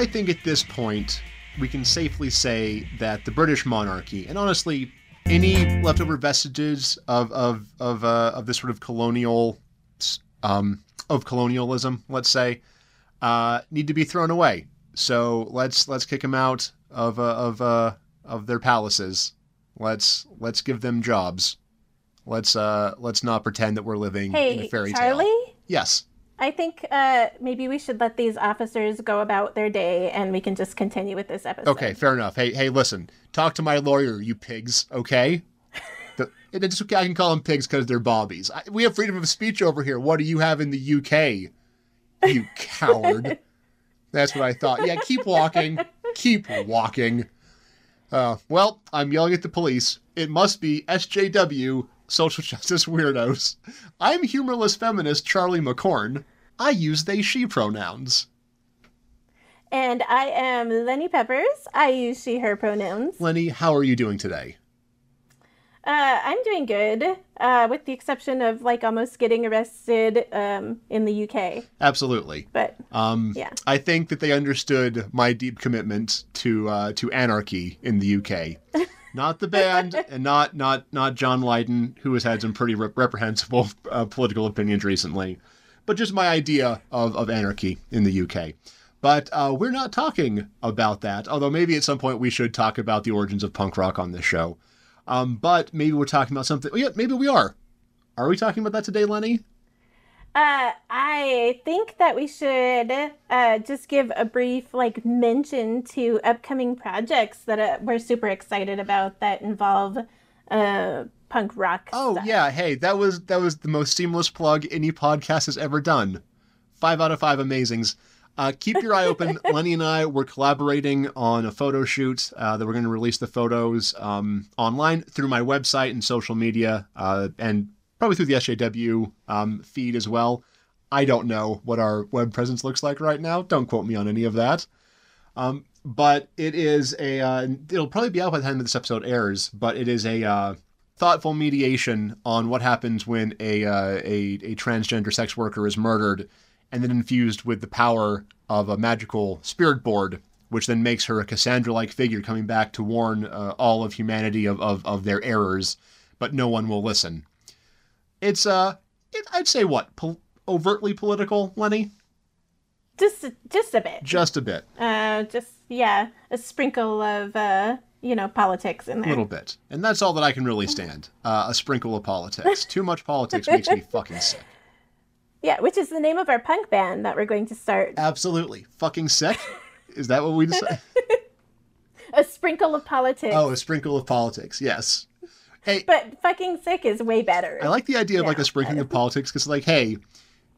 I think at this point, we can safely say that the British monarchy, and honestly, any leftover vestiges of of of, uh, of this sort of colonial, um, of colonialism, let's say, uh, need to be thrown away. So let's let's kick them out of uh, of uh, of their palaces. Let's let's give them jobs. Let's uh let's not pretend that we're living hey, in a fairy Charlie? tale. Yes. I think uh, maybe we should let these officers go about their day, and we can just continue with this episode. Okay, fair enough. Hey, hey, listen. Talk to my lawyer, you pigs. Okay. the, it's okay. I can call them pigs because they're bobbies. I, we have freedom of speech over here. What do you have in the UK? You coward. That's what I thought. Yeah, keep walking. Keep walking. Uh, well, I'm yelling at the police. It must be SJW, social justice weirdos. I'm humorless feminist Charlie McCorn. I use they, she pronouns. And I am Lenny Peppers. I use she, her pronouns. Lenny, how are you doing today? Uh, I'm doing good, uh, with the exception of like almost getting arrested um, in the UK. Absolutely. But um, yeah, I think that they understood my deep commitment to uh, to anarchy in the UK. not the band, and not not not John Lydon, who has had some pretty rep- reprehensible uh, political opinions recently, but just my idea of, of anarchy in the UK. But uh, we're not talking about that, although maybe at some point we should talk about the origins of punk rock on this show. Um, but maybe we're talking about something. Yeah, maybe we are. Are we talking about that today, Lenny? Uh, I think that we should uh, just give a brief like mention to upcoming projects that uh, we're super excited about that involve uh, punk rock. Oh stuff. yeah, hey, that was that was the most seamless plug any podcast has ever done. Five out of five amazings. Uh, keep your eye open. Lenny and I were collaborating on a photo shoot uh, that we're going to release the photos um, online through my website and social media, uh, and probably through the SJW um, feed as well. I don't know what our web presence looks like right now. Don't quote me on any of that. Um, but it is a. Uh, it'll probably be out by the time this episode airs. But it is a uh, thoughtful mediation on what happens when a, uh, a a transgender sex worker is murdered and then infused with the power of a magical spirit board, which then makes her a Cassandra like figure coming back to warn uh, all of humanity of, of, of, their errors, but no one will listen. It's, uh, it, I'd say what? Pol- overtly political, Lenny? Just, just a bit. Just a bit. Uh, just, yeah, a sprinkle of, uh, you know, politics in there. A little bit. And that's all that I can really stand. Uh, a sprinkle of politics. Too much politics makes me fucking sick. Yeah, which is the name of our punk band that we're going to start. Absolutely. Fucking sick? Is that what we decided? a sprinkle of politics. Oh, a sprinkle of politics, yes. Hey, but fucking sick is way better. I like the idea of like a sprinkling of politics because, like, hey,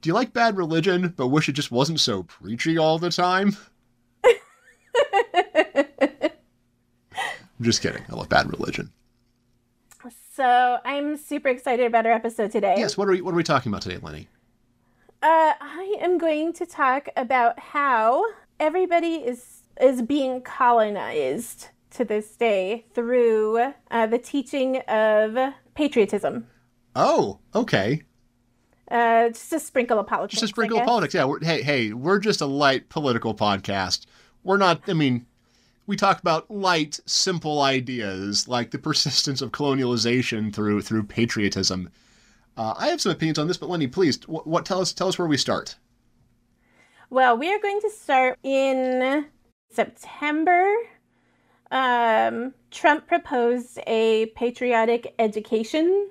do you like bad religion but wish it just wasn't so preachy all the time? I'm just kidding. I love bad religion. So I'm super excited about our episode today. Yes. What are we What are we talking about today, Lenny? Uh, I am going to talk about how everybody is is being colonized to this day through uh, the teaching of patriotism. Oh, okay. Uh, just a sprinkle of politics. Just a sprinkle of politics. Yeah. hey, hey, we're just a light political podcast. We're not. I mean, we talk about light, simple ideas like the persistence of colonialization through through patriotism. Uh, I have some opinions on this, but Lenny, please, what, what tell us tell us where we start. Well, we are going to start in September. Um, Trump proposed a patriotic education,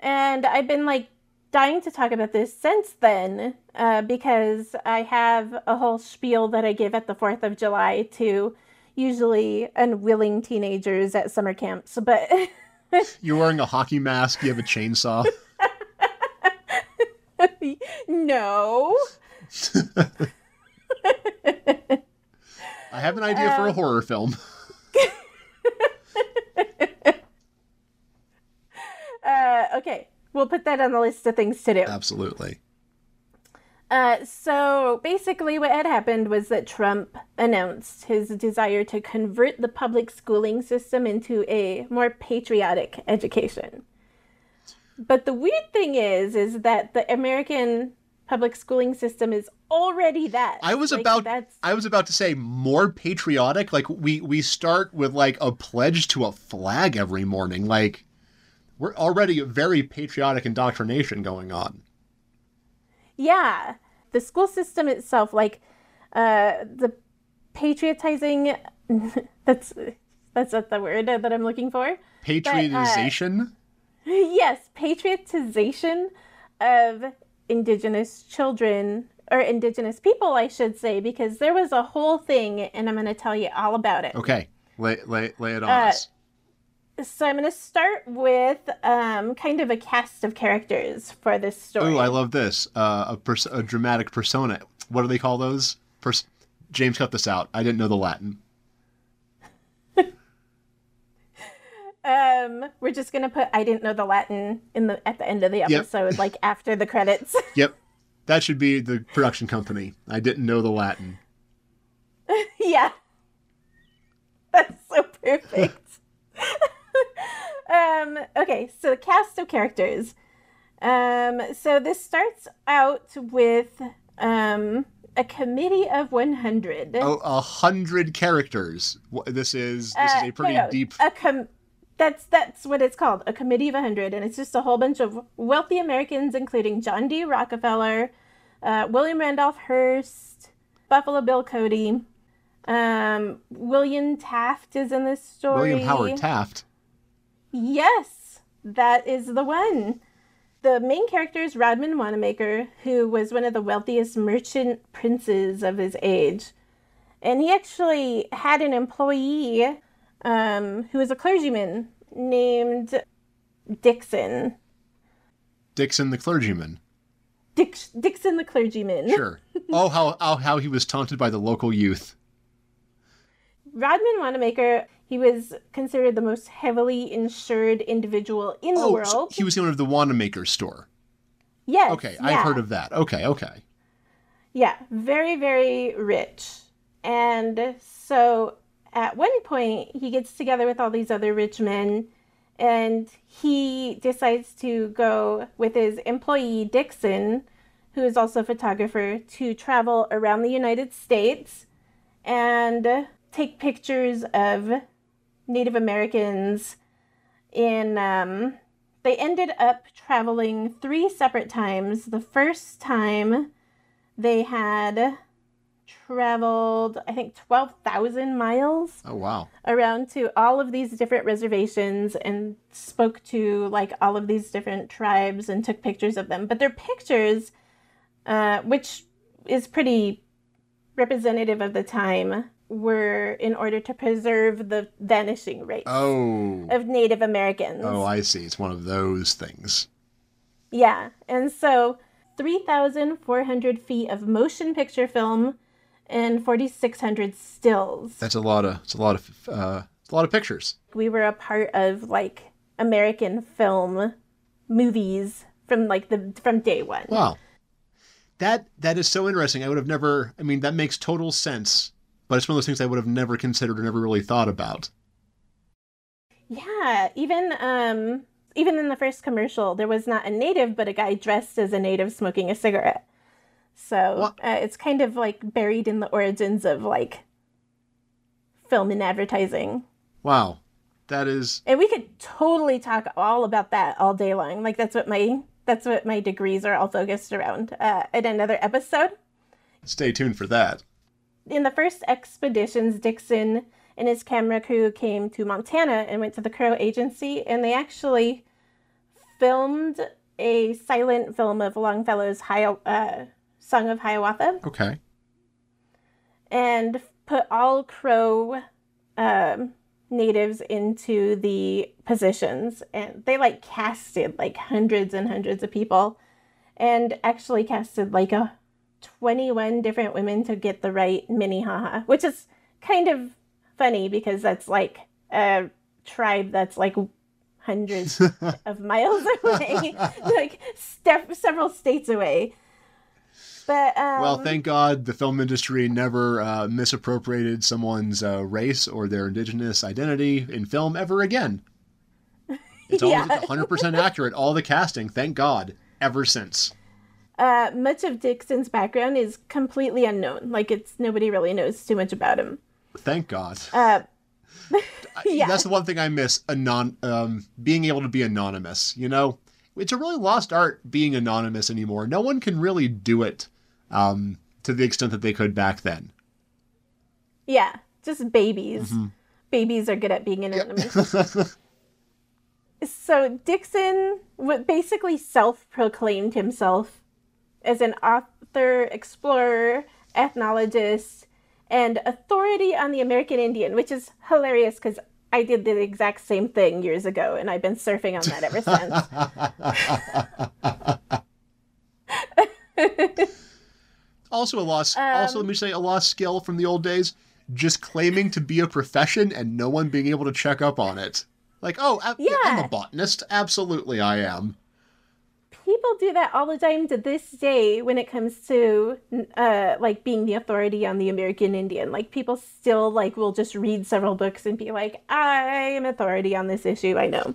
and I've been like dying to talk about this since then uh, because I have a whole spiel that I give at the Fourth of July to usually unwilling teenagers at summer camps, but. You're wearing a hockey mask. You have a chainsaw. no. I have an idea um, for a um, horror film. uh, okay, we'll put that on the list of things to do. Absolutely. Uh, so basically, what had happened was that Trump announced his desire to convert the public schooling system into a more patriotic education. But the weird thing is, is that the American public schooling system is already that. I was Like, about that's I was about to say more patriotic. Like we we start with like a pledge to a flag every morning. Like we're already a very patriotic indoctrination going on. yeah. The school system itself, like uh, the patriotizing. that's that's not the word that I'm looking for. Patriotization. yes, patriotization of indigenous children or indigenous people, I should say, because there was a whole thing, and I'm going to tell you all about it. okay, lay lay lay it on Uh, us. So I'm going to start with um, kind of a cast of characters for this story. Oh, I love this. Uh, a pers- a dramatic persona. What do they call those? Pers- James, cut this out. I didn't know the Latin. Um, we're just going to put I didn't know the Latin in the at the end of the episode, like after the credits. Yep, that should be the production company. I didn't know the Latin. yeah. That's so perfect. Um, okay, so the cast of characters. Um, so this starts out with um, a committee of 100. Oh, a hundred characters. This is this is Uh, a pretty no, no, deep. A com- that's that's what it's called, a committee of 100, and it's just a whole bunch of wealthy Americans, including John D. Rockefeller, uh, William Randolph Hearst, Buffalo Bill Cody, um, William Taft is in this story. William Howard Taft. Yes, that is the one. The main character is Rodman Wanamaker, who was one of the wealthiest merchant princes of his age. And he actually had an employee um, who was a clergyman named Dixon. Dixon the clergyman. Dix- Dixon the clergyman. Sure. oh, how, how how he was taunted by the local youth. Rodman Wanamaker, he was considered the most heavily insured individual in the Oh, so world. he was the owner of the Wanamaker store. yes. Okay, yeah. I've heard of that. Okay, okay. Yeah, very, very rich. And so at one point, he gets together with all these other rich men and he decides to go with his employee, Dixon, who is also a photographer, to travel around the United States and take pictures of Native Americans in. Um, they ended up traveling three separate times. The first time they had traveled, I think, 12,000 miles Oh wow. around to all of these different reservations and spoke to like all of these different tribes and took pictures of them. But their pictures, uh, which is pretty representative of the time, were in order to preserve the vanishing rate Oh. of Native Americans. Oh, I see. It's one of those things. Yeah, and so 3,400 feet of motion picture film and 4,600 stills. That's a lot of. It's a lot of. Uh, it's a lot of pictures. We were a part of like American film movies from like the from day one. Wow. That that is so interesting. I would have never. I mean, that makes total sense. But it's one of those things I would have never considered or never really thought about. Yeah, even um even in the first commercial, there was not a native, but a guy dressed as a native smoking a cigarette. So uh, it's kind of like buried in the origins of like film and advertising. Wow. That is. And we could totally talk all about that all day long. Like that's what my that's what my degrees are all focused around. Uh, in another episode, Stay tuned for that. In the first expeditions, Dixon and his camera crew came to Montana and went to the Crow Agency, and they actually filmed a silent film of Longfellow's Hi- uh, Song of Hiawatha Okay. and put all Crow um, natives into the positions. And they like casted like hundreds and hundreds of people and actually casted like a 21 different women to get the right Minnehaha, which is kind of funny because that's like a tribe that's like hundreds of miles away, like step several states away. But um, Well, thank God the film industry never uh, misappropriated someone's uh, race or their indigenous identity in film ever again. It's always Yeah. 100% accurate, all the casting, thank God, ever since. Uh, much of Dixon's background is completely unknown. Like it's nobody really knows too much about him. Thank God. Uh, yeah. That's the one thing I miss. Anon- um, being able to be anonymous. You know, it's a really lost art being anonymous anymore. No one can really do it um, to the extent that they could back then. Yeah, just babies. Mm-hmm. Babies are good at being anonymous. Yep. so Dixon basically self-proclaimed himself as an author, explorer, ethnologist, and authority on the American Indian, which is hilarious because I did the exact same thing years ago, and I've been surfing on that ever since. also a lost. Um, also, let me say a lost skill from the old days: just claiming to be a profession and no one being able to check up on it. Like, oh, I, yeah. I'm a botanist. Absolutely, I am people do that all the time to this day when it comes to uh, like being the authority on the American Indian. Like people still like will just read several books and be like, I am authority on this issue. I know.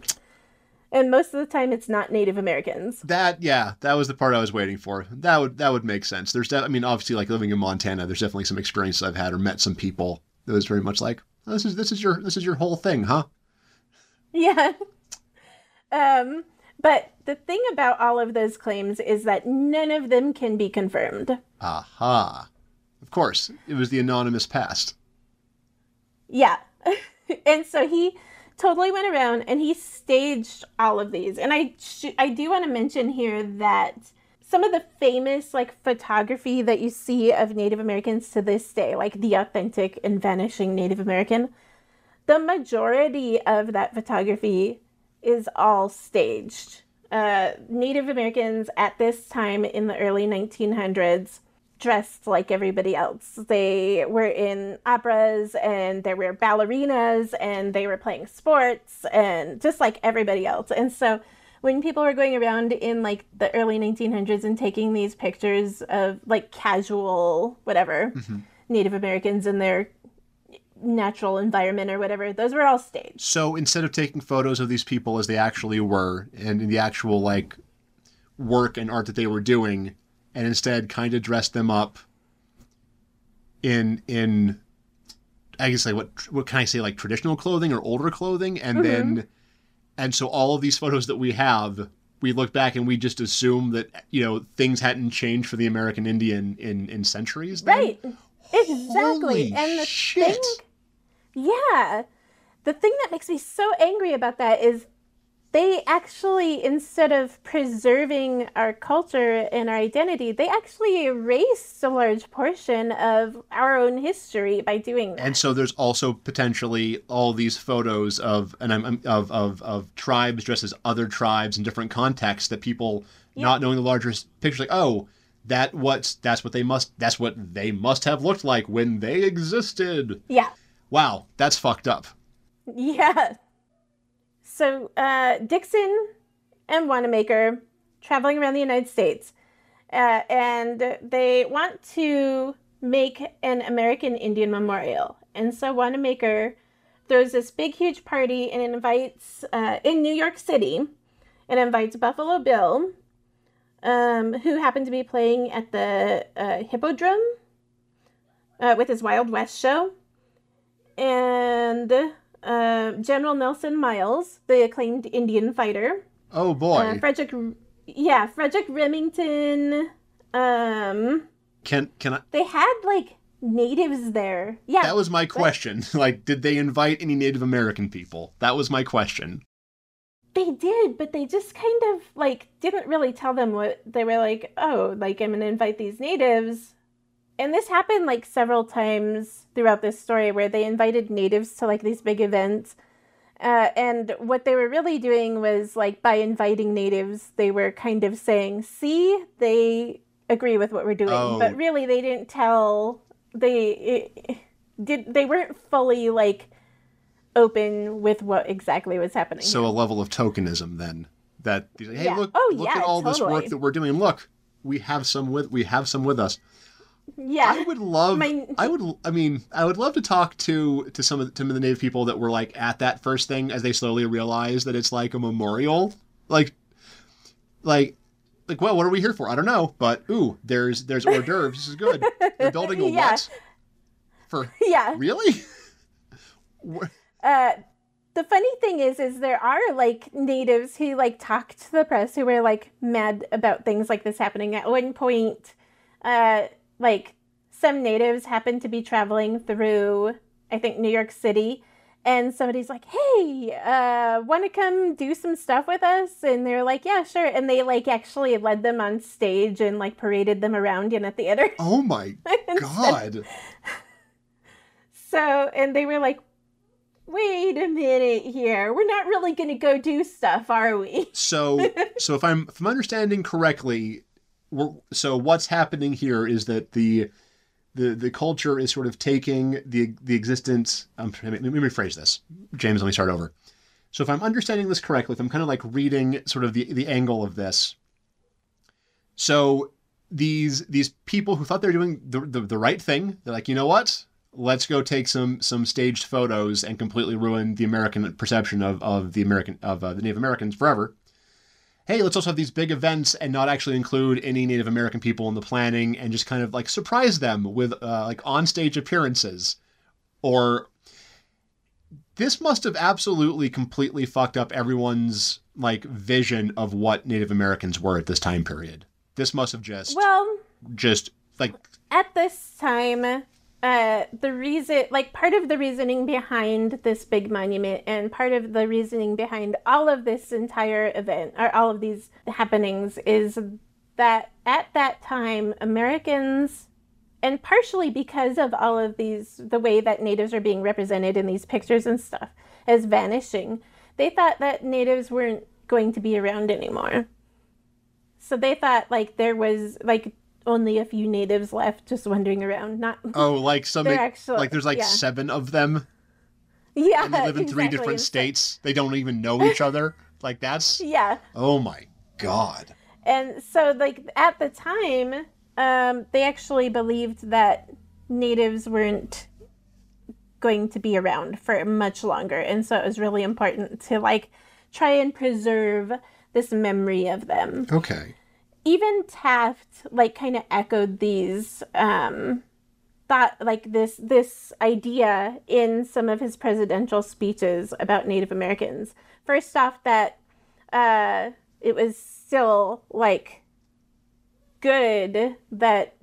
And most of the time, it's not Native Americans. That yeah, that was the part I was waiting for. That would that would make sense. There's, de- I mean, obviously, like living in Montana, there's definitely some experiences I've had or met some people that was very much like, oh, this is this is your this is your whole thing, huh? Yeah. um, but the thing about all of those claims is that none of them can be confirmed. Aha. Of course, it was the anonymous past. Yeah. and so he totally went around and he staged all of these. And I sh- I do want to mention here that some of the famous like photography that you see of Native Americans to this day, like the authentic and vanishing Native American, the majority of that photography is all staged. Uh, Native Americans at this time in the early 1900s dressed like everybody else. They were in operas and there were ballerinas and they were playing sports and just like everybody else. And so when people were going around in like the early 1900s and taking these pictures of like casual whatever mm-hmm. Native Americans in their natural environment or whatever. Those were all staged. So instead of taking photos of these people as they actually were and in the actual like work and art that they were doing, and instead kind of dressed them up in in I guess like what what can I say like traditional clothing or older clothing, and mm-hmm. then and so all of these photos that we have. We look back and we just assume that you know things hadn't changed for the American Indian in in centuries. Then? Right, exactly. Holy and the shit. thing yeah. The thing that makes me so angry about that is they actually, instead of preserving our culture and our identity, they actually erased a large portion of our own history by doing that. And so there's also potentially all these photos of and I'm, of, of of tribes dressed as other tribes in different contexts that people yeah. not knowing the larger picture, like oh, that what's that's what they must that's what they must have looked like when they existed. Yeah. Wow, that's fucked up. Yeah. So uh, Dixon and Wanamaker traveling around the United States, uh, and they want to make an American Indian memorial. And so Wanamaker throws this big, huge party and invites uh, in New York City, and invites Buffalo Bill, um, who happened to be playing at the uh, Hippodrome uh, with his Wild West show and uh, General Nelson Miles, the acclaimed Indian fighter. Oh boy. Uh, Frederic, yeah, Frederic Remington. Um, can can I? They had like natives there. Yeah. That was my question. But... like, did they invite any Native American people? That was my question. They did, but they just kind of like didn't really tell them what they were like. Oh, like I'm gonna invite these natives and this happened like several times throughout this story where they invited natives to like these big events. Uh, and what they were really doing was like by inviting natives, they were kind of saying, see, they agree with what we're doing. Oh. But really, they didn't tell, they it, did, they weren't fully like open with what exactly was happening. So a level of tokenism then that, hey, yeah. look, oh, look yeah, at all totally. this work that we're doing. Look, we have some with, we have some with us. Yeah, I would love. My... I would. I mean, I would love to talk to to some of the, some of the native people that were like at that first thing as they slowly realize that it's like a memorial. Like, like like, well, what are we here for? I don't know, but ooh, there's there's hors d'oeuvres. This is good. They're building a Yeah. what? For yeah. really? Uh, the funny thing is, is there are like natives who like talk to the press who were like mad about things like this happening. At one point, uh, like some natives happened to be traveling through, I think, New York City. And somebody's like, "Hey, uh, want to come do some stuff with us?" And they're like, "Yeah, sure." And they like actually led them on stage and like paraded them around in a theater. oh my god! So, and they were like, wait a minute here. We're not really going to go do stuff, are we? So so if I'm if I'm understanding correctly, so what's happening here is that the the the culture is sort of taking the the existence. Um, let me rephrase this, James. Let me start over. So if I'm understanding this correctly, if I'm kind of like reading sort of the the angle of this, so these these people who thought they were doing the, the the right thing, they're like, you know what? Let's go take some some staged photos and completely ruin the American perception of, of the American of uh, the Native Americans forever hey, let's also have these big events and not actually include any Native American people in the planning and just kind of like surprise them with uh, like on-stage appearances. Or this must have absolutely completely fucked up everyone's like vision of what Native Americans were at this time period. This must have just Well, just like at this time, uh, the reason, like part of the reasoning behind this big monument and part of the reasoning behind all of this entire event or all of these happenings is that at that time, Americans, and partially because of all of these, the way that natives are being represented in these pictures and stuff as vanishing, they thought that natives weren't going to be around anymore. So they thought like there was like only a few natives left just wandering around. Not oh like some actual- like there's like yeah. seven of them yeah, and they live in three different states. They don't even know each other. Like that's Yeah, oh my god. and so like at the time, um, they actually believed that natives weren't going to be around for much longer, and so it was really important to like try and preserve this memory of them. Okay. Even Taft like kind of echoed these um thought like this this idea in some of his presidential speeches about Native Americans. First off that uh it was still like good that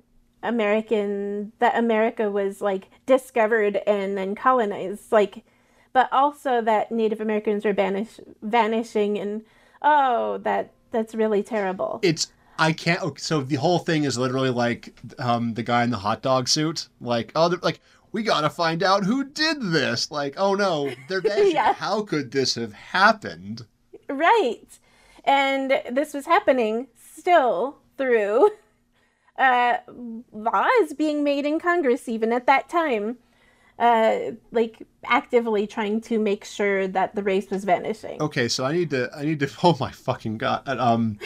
American that America was like discovered and then colonized like but also that Native Americans were banish, vanishing and oh that that's really terrible. it's I can't. okay, So the whole thing is literally like um, the guy in the hot dog suit. Like, oh, like we gotta find out who did this. Like, oh no, they're. Yeah. How could this have happened? Right. And this was happening still through uh, laws being made in Congress, even at that time, uh, like actively trying to make sure that the race was vanishing. Okay, so I need to. I need to. Oh my fucking god. Um.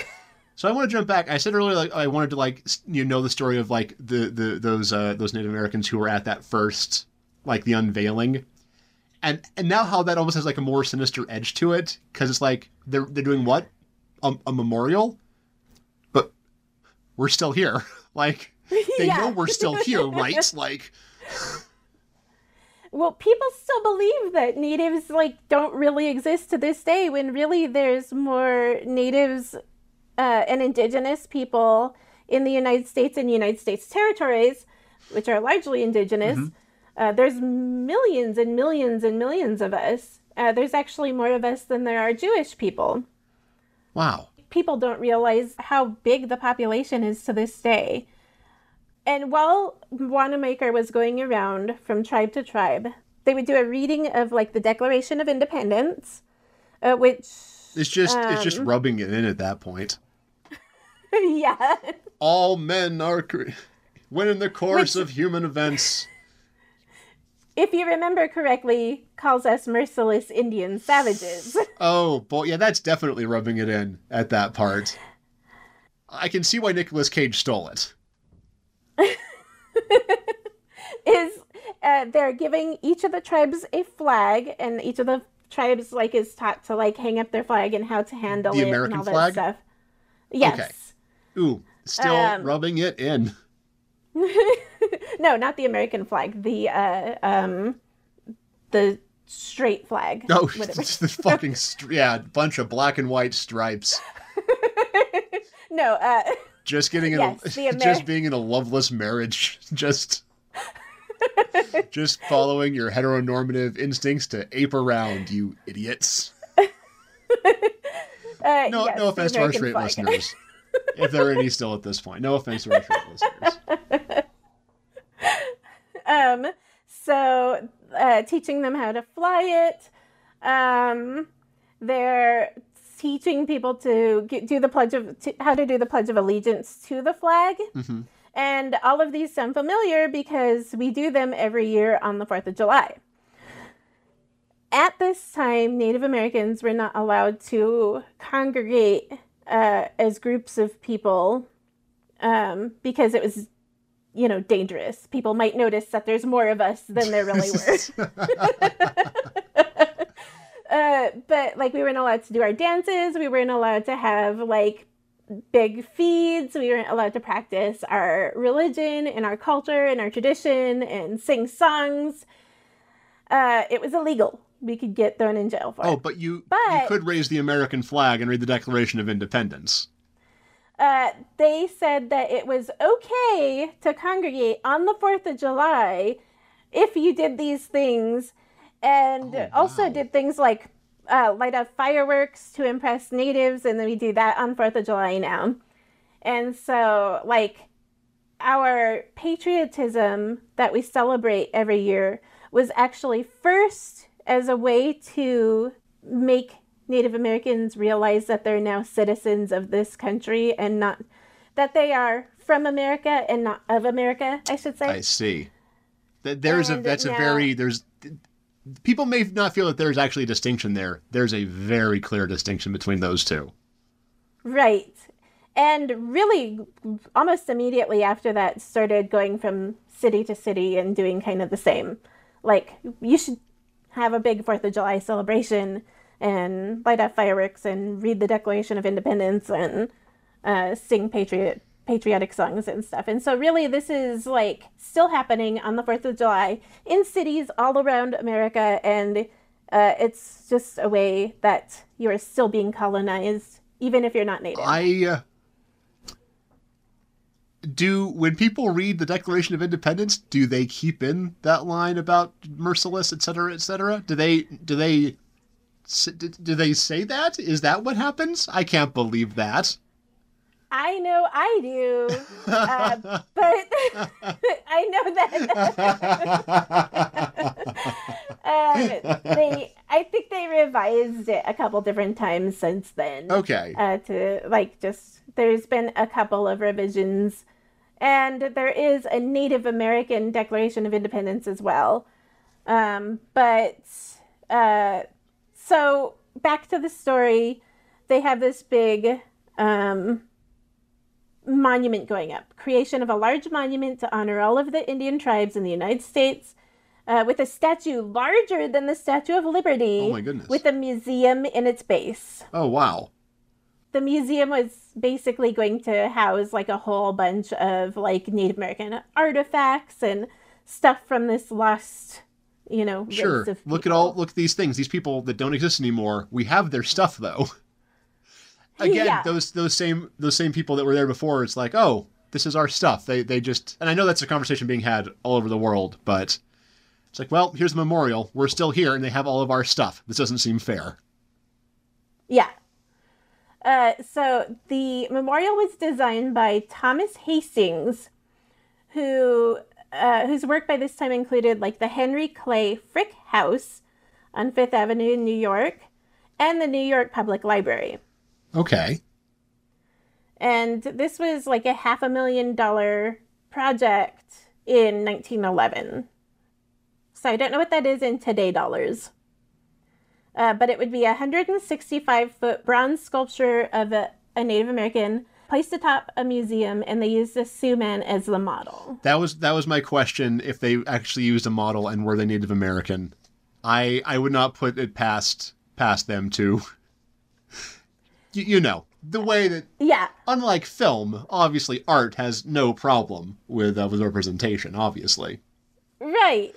So I want to jump back. I said earlier, like I wanted to like you know the story of like the the those uh those Native Americans who were at that first like the unveiling, and and now how that almost has like a more sinister edge to it because it's like they're they're doing what a, a memorial, but we're still here. Like they Yeah. know we're still here, right? Like Well, people still believe that natives like don't really exist to this day when really there's more natives uh, and indigenous people in the United States and United States territories, which are largely indigenous. Uh, there's millions and millions and millions of us. Uh, there's actually more of us than there are Jewish people. wow. People don't realize how big the population is to this day. And while Wanamaker was going around from tribe to tribe, they would do a reading of like the Declaration of Independence, uh, which It's just it's just Um. rubbing it in at that point. yeah, all men are cre- when in the course Which- of human events if you remember correctly, calls us merciless Indian savages. oh boy yeah that's definitely rubbing it in at that part i can see why Nicolas cage stole it is uh, they're giving each of the tribes a flag, and each of the tribes like is taught to like hang up their flag and how to handle The it American and all flag? that stuff. Yes. Okay. Ooh, still Um, rubbing it in. no, not the American flag. The uh, um, the straight flag. Oh, it's the fucking str- yeah, a bunch of black and white stripes. no, uh, Just getting in Yes, a, Amer- just being in a loveless marriage. Just just following your heteronormative instincts to ape around, you idiots. uh, No, yes, no offense to our straight flag. listeners, if there are any still at this point. No offense to our straight listeners. um, so uh, teaching them how to fly it. Um, they're teaching people to get, do the pledge of to, how to do the pledge of allegiance to the flag. Mhm. And all of these sound familiar because we do them every year on the 4th of July. At this time, Native Americans were not allowed to congregate uh, as groups of people um, because it was, you know, dangerous. People might notice that there's more of us than there really were. uh, but like, we weren't allowed to do our dances. We weren't allowed to have like big feeds. We weren't allowed to practice our religion and our culture and our tradition and sing songs. Uh, it was illegal. We could get thrown in jail for oh, it. but you but, you could raise the American flag and read the Declaration of Independence. Uh, they said that it was okay to congregate on the 4th of July if you did these things and Oh, also did things like uh, light up fireworks to impress natives, and then we do that on 4th of July now. And so, like, our patriotism that we celebrate every year was actually first as a way to make Native Americans realize that they're now citizens of this country and not that they are from America and not of America, I should say. I see. Th- There's a And that's a very there's people may not feel that there's actually a distinction there. There's a very clear distinction between those two. Right. And really, almost immediately after that, started going from city to city and doing kind of the same. Like, you should have a big Fourth of July celebration and light up fireworks and read the Declaration of Independence and uh, sing patriot patriotic songs and stuff. And so, really, this is like still happening on the Fourth of July in cities all around America, and uh, it's just a way that you are still being colonized, even if you're not native. I uh, do when people read the Declaration of Independence, do they keep in that line about merciless, et cetera, et cetera? Do they do they do they say that? Is that what happens? I can't believe that. I know I do, uh, but I know that uh, they. I think they revised it a couple different times since then. okay. Uh, to like just there's been a couple of revisions, and there is a Native American Declaration of Independence as well. Um, but uh, so back to the story, they have this big um, monument going up. Creation of a large monument to honor all of the Indian tribes in the United States, uh, with a statue larger than the Statue of Liberty, Oh my goodness. with a museum in its base. Oh wow. The museum was basically going to house like a whole bunch of like Native American artifacts and stuff from this lost, you know, race Sure. Look at all look at these things. These people that don't exist anymore. We have their stuff though. Again, Yeah. those those same those same people that were there before. It's like, oh, this is our stuff. They they just and I know that's a conversation being had all over the world, but it's like, well, here's a memorial. We're still here, and they have all of our stuff. This doesn't seem fair. Yeah. Uh, so the memorial was designed by Thomas Hastings, who uh, whose work by this time included like the Henry Clay Frick House on Fifth Avenue in New York, and the New York Public Library. Okay. And this was like a half a million dollar project in 1911. So I don't know what that is in today dollars. Uh, but it would be a 165 foot bronze sculpture of a, a Native American placed atop a museum, and they used a Sioux man as the model. That was that was my question. If they actually used a model and were they Native American, I I would not put it past past them to. You, you know, the way that, Yeah. unlike film, obviously art has no problem with uh, with representation. Obviously, Right.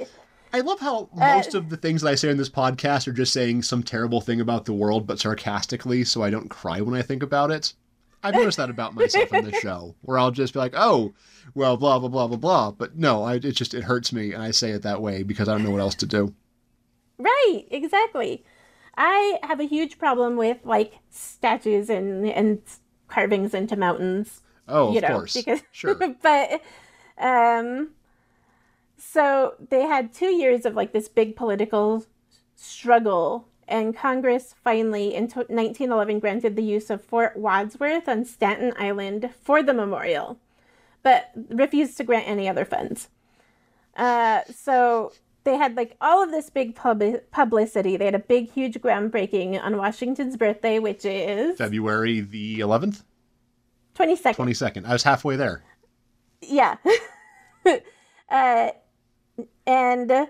I love how most of the things that I say in this podcast are just saying some terrible thing about the world, but sarcastically, so I don't cry when I think about it. I've noticed that about myself in this show, where I'll just be like, "Oh, well, blah blah blah blah blah," but no, I, it just it hurts me, and I say it that way because I don't know what else to do. Right, exactly. I have a huge problem with like statues and and carvings into mountains. Oh, of know, course, because sure. but um so they had 2 years of like this big political struggle and Congress finally in 1911 granted the use of Fort Wadsworth on Staten Island for the memorial but refused to grant any other funds. Uh, so they had like all of this big pub- publicity. They had a big, huge groundbreaking on Washington's birthday, which is February the eleventh, 22nd. twenty second. I was halfway there. Yeah. uh, and uh,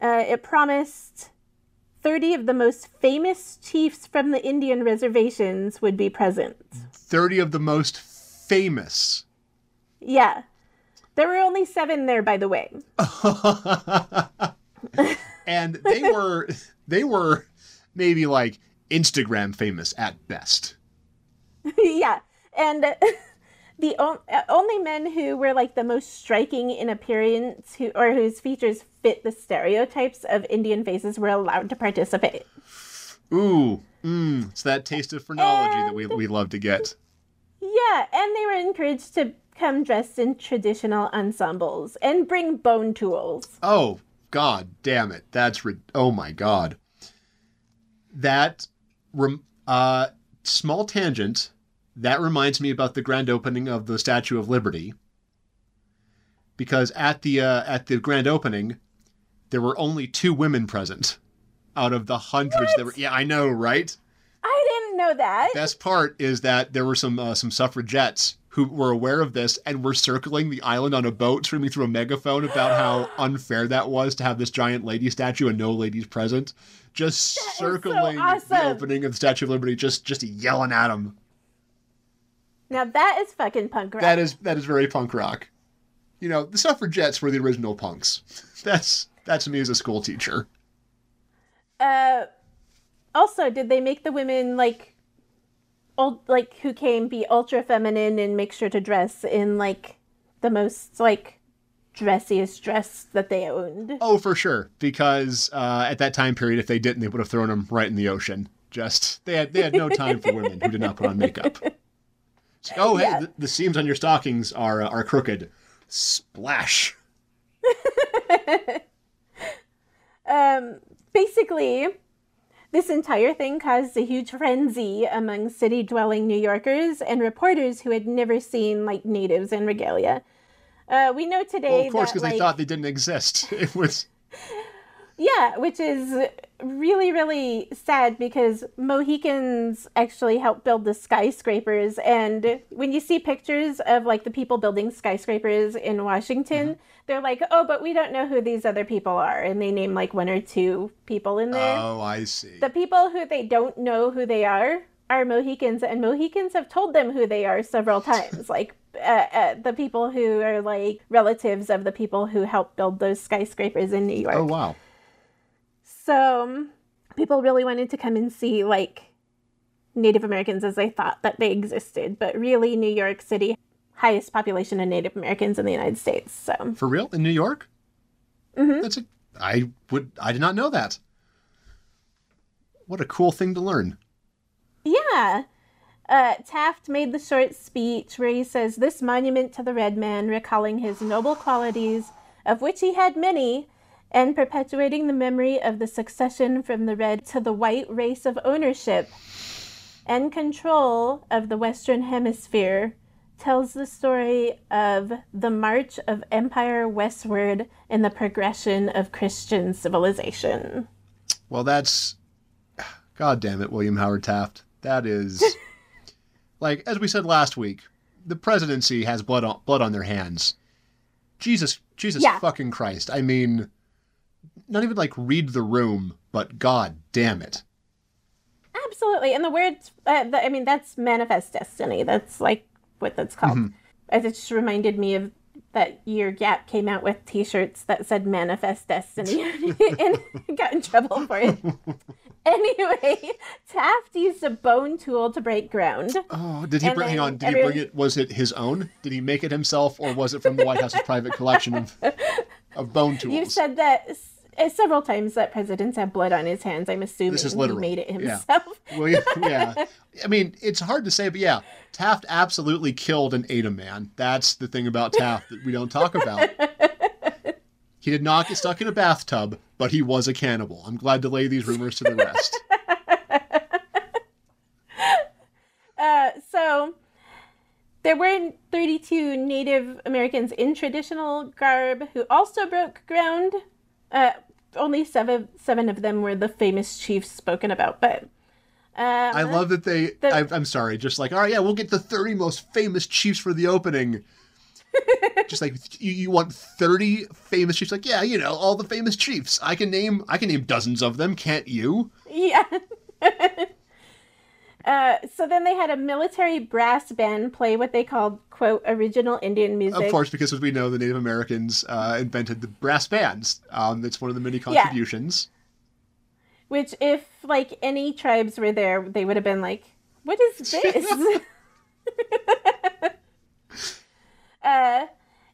it promised 30 of the most famous chiefs from the Indian reservations would be present. Thirty of the most famous. Yeah. There were only seven there, by the way. and they were they were maybe like Instagram famous at best. yeah. And the on- uh, only men who were like the most striking in appearance who, or whose features fit the stereotypes of Indian faces were allowed to participate. Ooh, mm, it's that taste of phrenology that we, we love to get. Yeah, and they were encouraged to come dressed in traditional ensembles and bring bone tools. Oh, god damn it. That's ri- oh my god. That rem- uh small tangent that reminds me about the grand opening of the Statue of Liberty. Because at the uh, at the grand opening there were only two women present out of the hundreds that were Yeah, I know, right? I didn't know that. Best part is that there were some uh, some suffragettes who were aware of this and were circling the island on a boat, screaming through a megaphone about how unfair that was to have this giant lady statue and no ladies present. Just so circling the awesome. opening of the Statue of Liberty, just just yelling at them. Now that is fucking punk rock. That is that is very punk rock. You know, the suffragettes were the original punks. That's that's me as a school teacher. uh also did they make the women like old like who came be ultra feminine and make sure to dress in like the most like dressiest dress that they owned Oh, for sure. Because uh, at that time period, if they didn't, they would have thrown them right in the ocean. Just they had they had no time for women who did not put on makeup. Oh, hey, Yeah. the, the seams on your stockings are uh, are crooked. Splash. um basically this entire thing caused a huge frenzy among city dwelling New Yorkers and reporters who had never seen like natives in regalia. Uh, we know today Well, of course, because like, they thought they didn't exist. It was Yeah, which is really, really sad because Mohicans actually helped build the skyscrapers. And when you see pictures of like the people building skyscrapers in Washington, they're like, oh, but we don't know who these other people are. And they name like one or two people in there. oh, I see. The people who they don't know who they are are Mohicans, and Mohicans have told them who they are several times. like uh, uh, the people who are like relatives of the people who helped build those skyscrapers in New York. Oh wow. So um, people really wanted to come and see like Native Americans as they thought that they existed, but really New York City highest population of Native Americans in the United States. So For real in New York? Mhm. That's a. I would. I did not know that. What a cool thing to learn. yeah. Uh, Taft made the short speech where he says, This monument to the red man, recalling his noble qualities, of which he had many, and perpetuating the memory of the succession from the red to the white race of ownership and control of the Western Hemisphere, tells the story of the march of empire westward and the progression of Christian civilization. Well, that's. God damn it, William Howard Taft. That is. like, as we said last week, the presidency has blood on, blood on their hands. Jesus, Jesus Yeah. fucking Christ. I mean, not even like read the room, but God damn it. absolutely. And the words, uh, the, I mean, that's manifest destiny. That's like what that's called. Mm-hmm. It just reminded me of that year Gap came out with T-shirts that said "Manifest Destiny" and got in trouble for it. anyway, Taft used a bone tool to break ground. Oh, did he bring? Hang on. Did he bring it? Was it his own? Did he make it himself, or was it from the White House's private collection of of bone tools? You've said that several times that presidents have blood on his hands. I'm assuming This is he made it Yeah. himself. Well, yeah, yeah. I mean, it's hard to say, but yeah, Taft absolutely killed and ate a man. That's the thing about Taft that we don't talk about. He did not get stuck in a bathtub, but he was a cannibal. I'm glad to lay these rumors to the rest. Uh, so there were 32 Native Americans in traditional garb who also broke ground. Uh, only seven seven of them were the famous chiefs spoken about, but um, I love that they. The- I, I'm sorry, just like, all right, yeah, we'll get the 30 most famous chiefs for the opening. just like you, you want 30 famous chiefs, like yeah, you know, all the famous chiefs. I can name, I can name dozens of them. Can't you? Yeah. uh, so then they had a military brass band play what they called quote original Indian music. Of course, because as we know, the Native Americans uh, invented the brass bands. Um, it's one of the many Yeah. contributions. Which, if like any tribes were there, they would have been like, "What is this?" uh,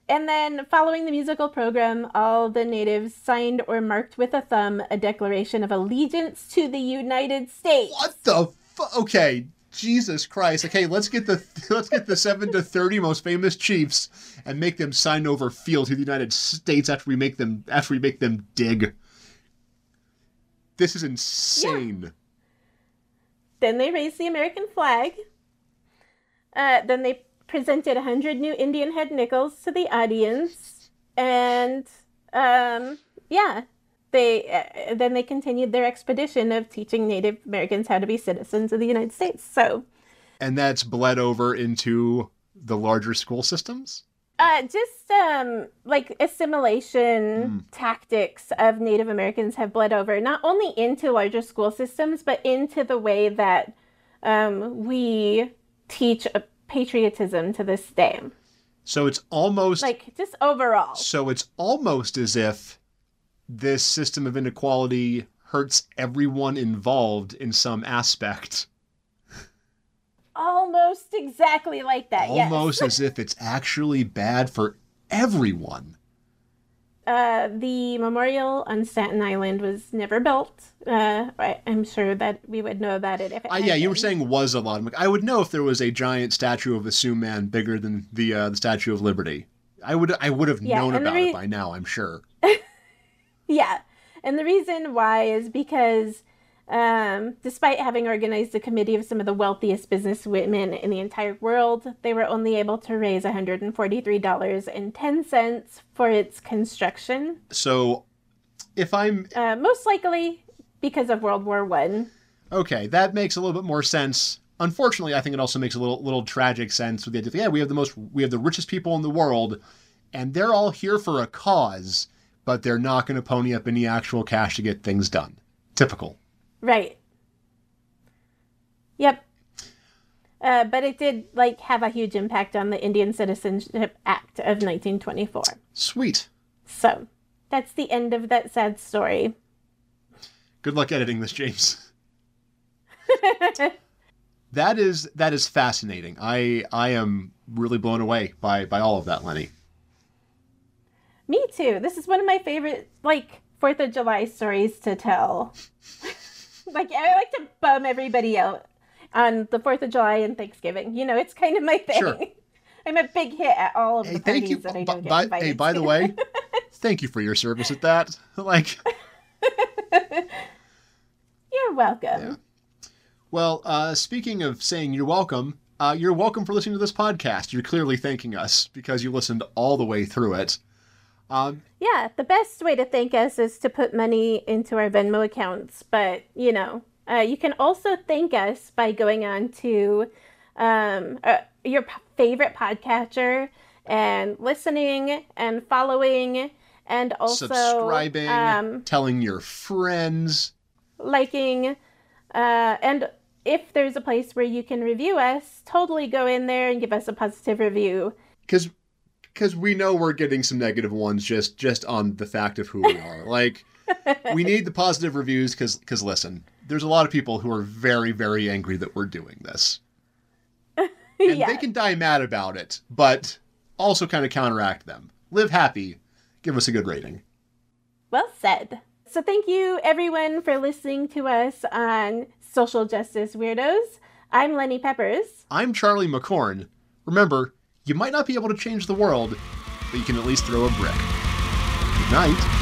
and then, following the musical program, all the natives signed or marked with a thumb a declaration of allegiance to the United States. What the? Okay, Jesus Christ. Okay, let's get the let's get the seven to thirty most famous chiefs and make them sign over field to the United States after we make them after we make them dig. This is insane. Then they raised the American flag. Uh, then they presented a 100 new Indian head nickels to the audience. And um, yeah, they uh, then they continued their expedition of teaching Native Americans how to be citizens of the United States. So And that's bled over into the larger school systems. uh, just um, like assimilation tactics of Native Americans have bled over not only into larger school systems, but into the way that um, we teach patriotism to this day. So it's almost Like just overall. So it's almost as if this system of inequality hurts everyone involved in some aspect. Almost exactly like that. Almost yes. as if it's actually bad for everyone. Uh, the memorial on Staten Island was never built. Uh, I, I'm sure that we would know about it if it. Uh, yeah, you were saying was a lot. I would know if there was a giant statue of a Sioux man bigger than the uh, the Statue of Liberty. I would I would have Yeah, known about re- it by now. I'm sure. Yeah. And the reason why is because um, despite having organized a committee of some of the wealthiest business women in the entire world, they were only able to raise $143.10 for its construction. So, if I'm Uh, most likely because of World War One. Okay, that makes a little bit more sense. Unfortunately, I think it also makes a little little tragic sense with the idea. Of, yeah, we have the most, we have the richest people in the world, and they're all here for a cause, but they're not going to pony up any actual cash to get things done. Typical. Right. Yep. Uh, but it did like have a huge impact on the Indian Citizenship Act of 1924. Sweet. So that's the end of that sad story. Good luck editing this, James. that is that is fascinating. I I am really blown away by by all of that, Lenny. Me too. This is one of my favorite like Fourth of July stories to tell. like I like to bum everybody out on the Fourth of July and Thanksgiving. You know, it's kind of my thing. Sure. I'm a big hit at all of Hey, the thank you. that I By, don't get by, invited hey, by the way, thank you for your service at that. Like. You're welcome. Yeah. Well, uh, speaking of saying you're welcome, uh, you're welcome for listening to this podcast. You're clearly thanking us because you listened all the way through it. Um, Yeah, the best way to thank us is to put money into our Venmo accounts. But, you know, uh, you can also thank us by going on to um, uh, your p- favorite podcatcher and listening and following and also subscribing, um, telling your friends. liking uh, and if there's a place where you can review us, totally go in there and give us a positive review. Because because we know we're getting some negative ones just just on the fact of who we are. like we need the positive reviews because because listen, there's a lot of people who are very very angry that we're doing this, and they can die mad about it, but also kind of counteract them. Live happy. Give us a good rating. Well said. So, thank you everyone for listening to us on Social Justice Weirdos. I'm Lenny Peppers. I'm Charlie McCorn. Remember, you might not be able to change the world, but you can at least throw a brick. Good night.